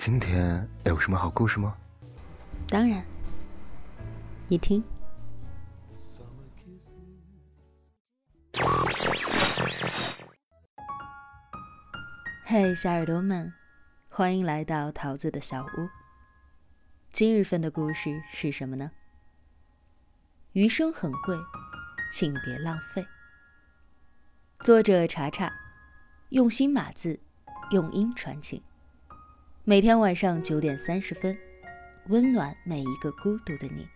今天有什么好故事吗？当然，你听。嘿，小耳朵们，欢迎来到桃子的小屋。今日份的故事是什么呢？余生很贵，请别浪费。作者查查，用心码字，用音传情。每天晚上九点三十分，温暖每一个孤独的你。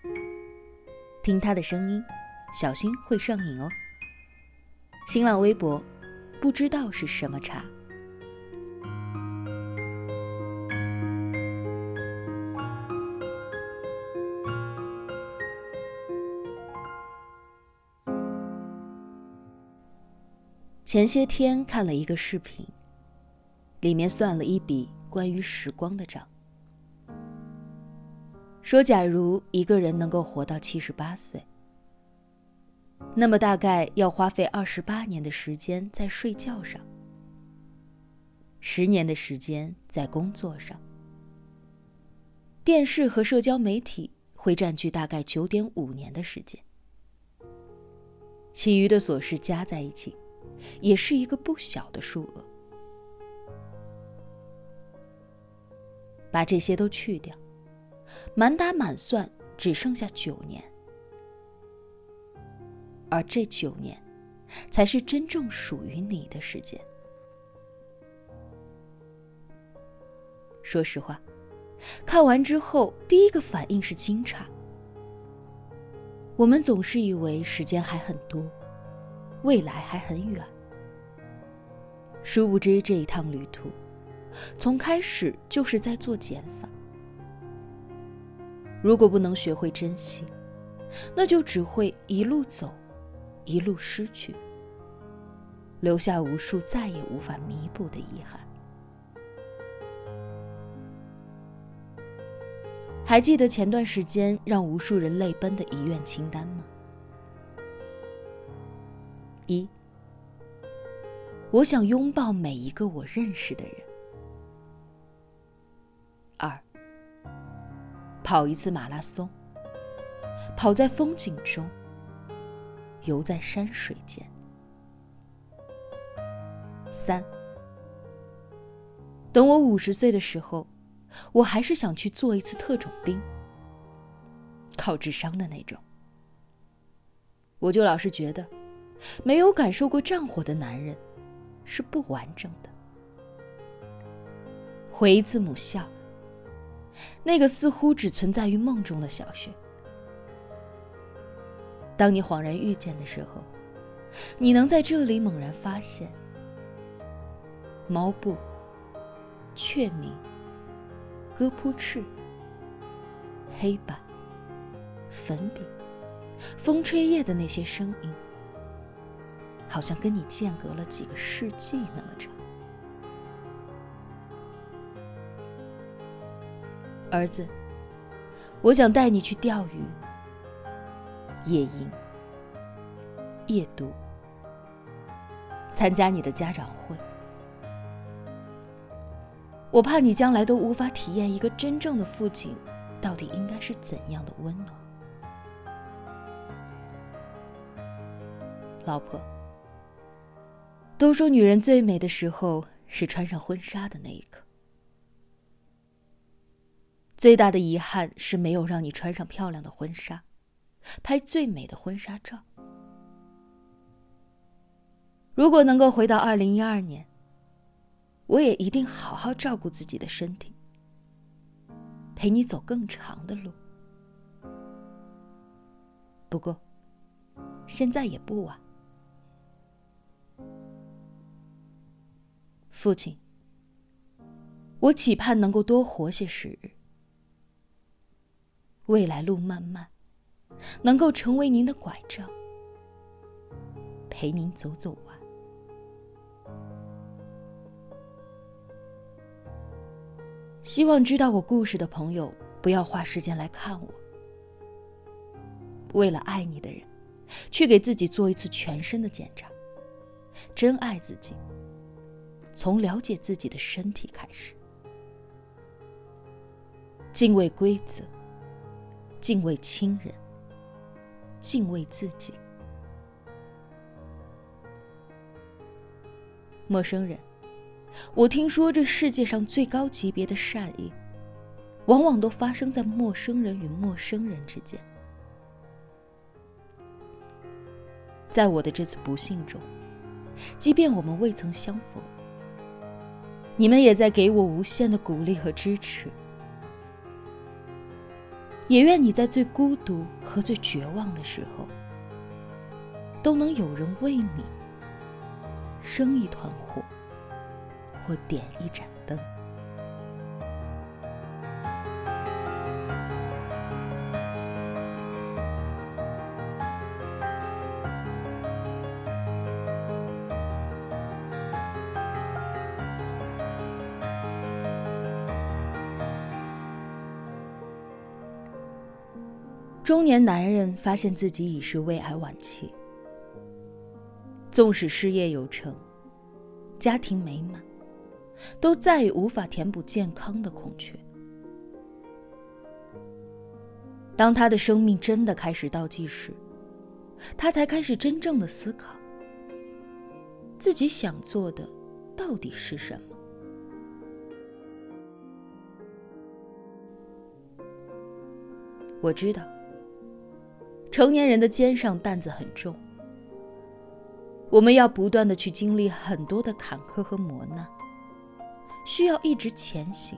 听他的声音，小心会上瘾哦。新浪微博，不知道是什么茶。前些天看了一个视频，里面算了一笔关于时光的账，说假如一个人能够活到七十八岁，那么大概要花费二十八年的时间在睡觉上，十年的时间在工作上，电视和社交媒体会占据大概九点五年的时间，其余的琐事加在一起。也是一个不小的数额。把这些都去掉，满打满算只剩下九年，而这九年，才是真正属于你的时间。说实话，看完之后，第一个反应是惊诧。我们总是以为时间还很多，未来还很远。殊不知，这一趟旅途，从开始就是在做减法。如果不能学会珍惜，那就只会一路走，一路失去，留下无数再也无法弥补的遗憾。还记得前段时间让无数人泪奔的遗愿清单吗？一。我想拥抱每一个我认识的人。跑一次马拉松，跑在风景中，游在山水间。三，等我五十岁的时候，我还是想去做一次特种兵，靠智商的那种。我就老是觉得，没有感受过战火的男人。是不完整的。回一次母校，那个似乎只存在于梦中的小学。当你恍然遇见的时候，你能在这里猛然发现：毛布、雀鸣、鸽扑翅、黑板、粉笔、风吹叶的那些声音。好像跟你间隔了几个世纪那么长，儿子，我想带你去钓鱼、野营、夜读、参加你的家长会。我怕你将来都无法体验一个真正的父亲到底应该是怎样的温暖，老婆。都说女人最美的时候是穿上婚纱的那一刻。最大的遗憾是没有让你穿上漂亮的婚纱，拍最美的婚纱照。如果能够回到二零一二年，我也一定好好照顾自己的身体，陪你走更长的路。不过，现在也不晚。父亲，我期盼能够多活些时日。未来路漫漫，能够成为您的拐杖，陪您走走完。希望知道我故事的朋友不要花时间来看我。为了爱你的人，去给自己做一次全身的检查，真爱自己。从了解自己的身体开始，敬畏规则，敬畏亲人，敬畏自己。陌生人，我听说这世界上最高级别的善意，往往都发生在陌生人与陌生人之间。在我的这次不幸中，即便我们未曾相逢，你们也在给我无限的鼓励和支持。也愿你在最孤独和最绝望的时候，都能有人为你生一团火，或点一盏中年男人发现自己已是胃癌晚期，纵使事业有成、家庭美满，都再也无法填补健康的空缺。当他的生命真的开始倒计时，他才开始真正的思考，自己想做的到底是什么。我知道。成年人的肩上担子很重，我们要不断的去经历很多的坎坷和磨难，需要一直前行。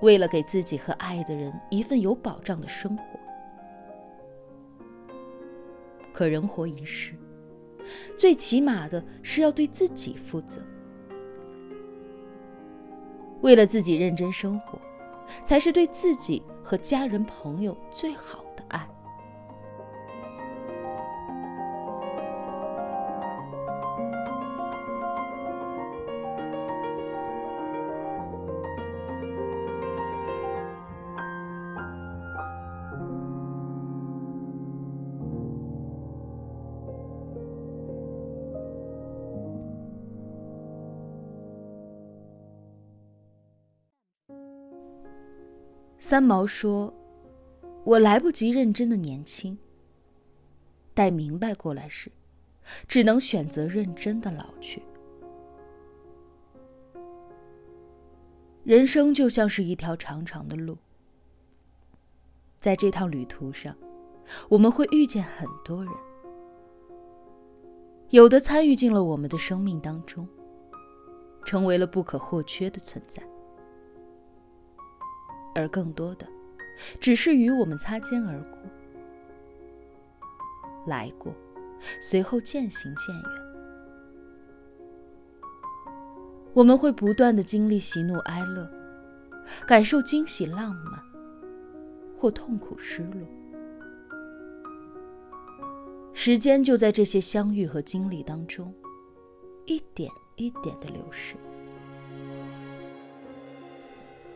为了给自己和爱的人一份有保障的生活，可人活一世，最起码的是要对自己负责。为了自己认真生活，才是对自己和家人朋友最好。三毛说：“我来不及认真的年轻，待明白过来时，只能选择认真的老去。人生就像是一条长长的路，在这趟旅途上，我们会遇见很多人，有的参与进了我们的生命当中，成为了不可或缺的存在。”而更多的，只是与我们擦肩而过，来过，随后渐行渐远。我们会不断的经历喜怒哀乐，感受惊喜浪漫，或痛苦失落。时间就在这些相遇和经历当中，一点一点的流逝。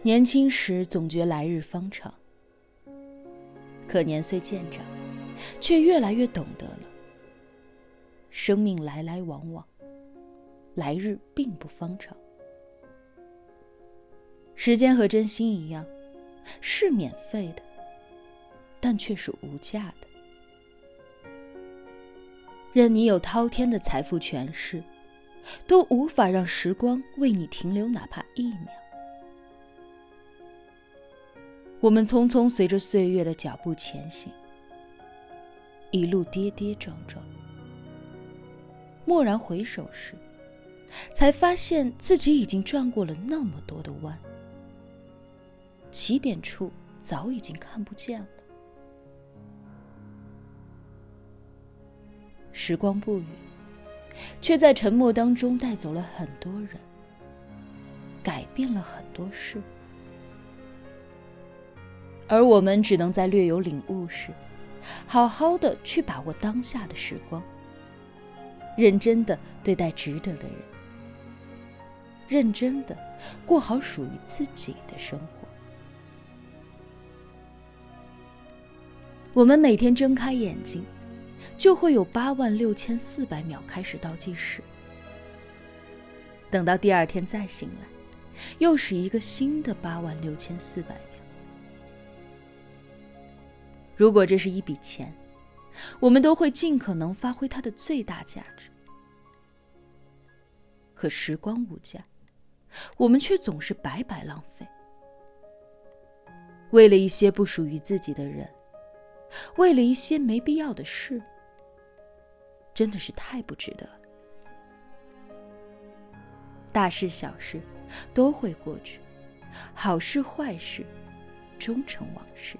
年轻时总觉来日方长，可年岁渐长，却越来越懂得了，生命来来往往，来日并不方长。时间和真心一样，是免费的，但却是无价的。任你有滔天的财富权势，都无法让时光为你停留哪怕一秒。我们匆匆随着岁月的脚步前行，一路跌跌撞撞。蓦然回首时，才发现自己已经转过了那么多的弯，起点处早已经看不见了。时光不语，却在沉默当中带走了很多人，改变了很多事。而我们只能在略有领悟时，好好的去把握当下的时光，认真的对待值得的人，认真的过好属于自己的生活。我们每天睁开眼睛，就会有八万六千四百秒开始倒计时，等到第二天再醒来，又是一个新的八万六千四百。如果这是一笔钱，我们都会尽可能发挥它的最大价值。可时光无价，我们却总是白白浪费。为了一些不属于自己的人，为了一些没必要的事，真的是太不值得。大事小事都会过去，好事坏事终成往事。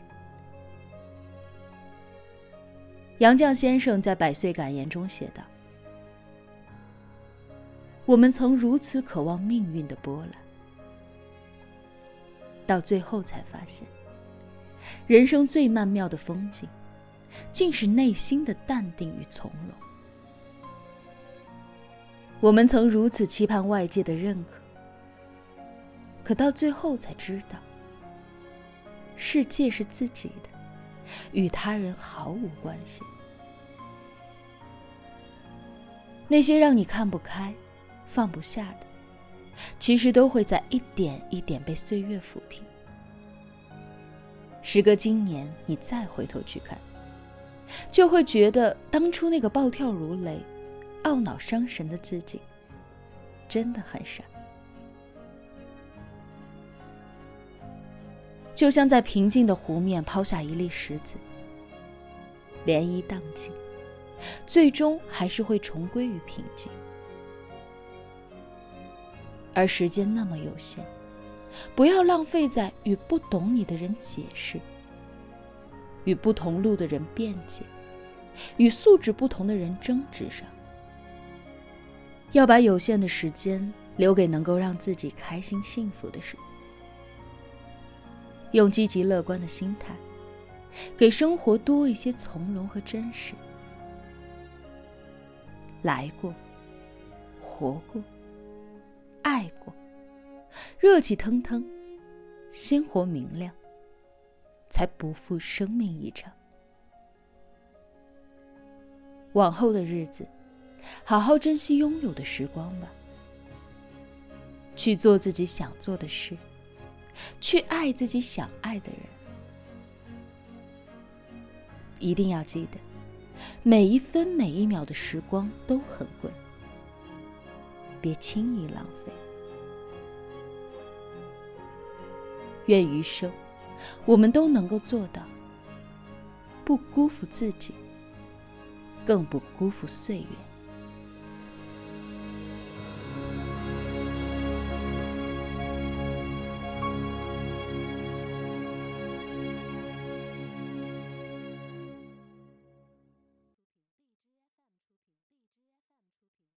杨绛先生在《百岁感言》中写道：“我们曾如此渴望命运的波澜，到最后才发现，人生最曼妙的风景，竟是内心的淡定与从容。我们曾如此期盼外界的认可，可到最后才知道，世界是自己的。”与他人毫无关系。那些让你看不开、放不下的，其实都会在一点一点被岁月抚平。时隔今年，你再回头去看，就会觉得当初那个暴跳如雷、懊恼伤神的自己，真的很傻。就像在平静的湖面抛下一粒石子，涟漪荡起，最终还是会重归于平静。而时间那么有限，不要浪费在与不懂你的人解释、与不同路的人辩解、与素质不同的人争执上。要把有限的时间留给能够让自己开心幸福的事。用积极乐观的心态，给生活多一些从容和真实。来过，活过，爱过，热气腾腾，鲜活明亮，才不负生命一场。往后的日子，好好珍惜拥有的时光吧，去做自己想做的事。去爱自己想爱的人，一定要记得，每一分每一秒的时光都很贵，别轻易浪费。愿余生，我们都能够做到，不辜负自己，更不辜负岁月。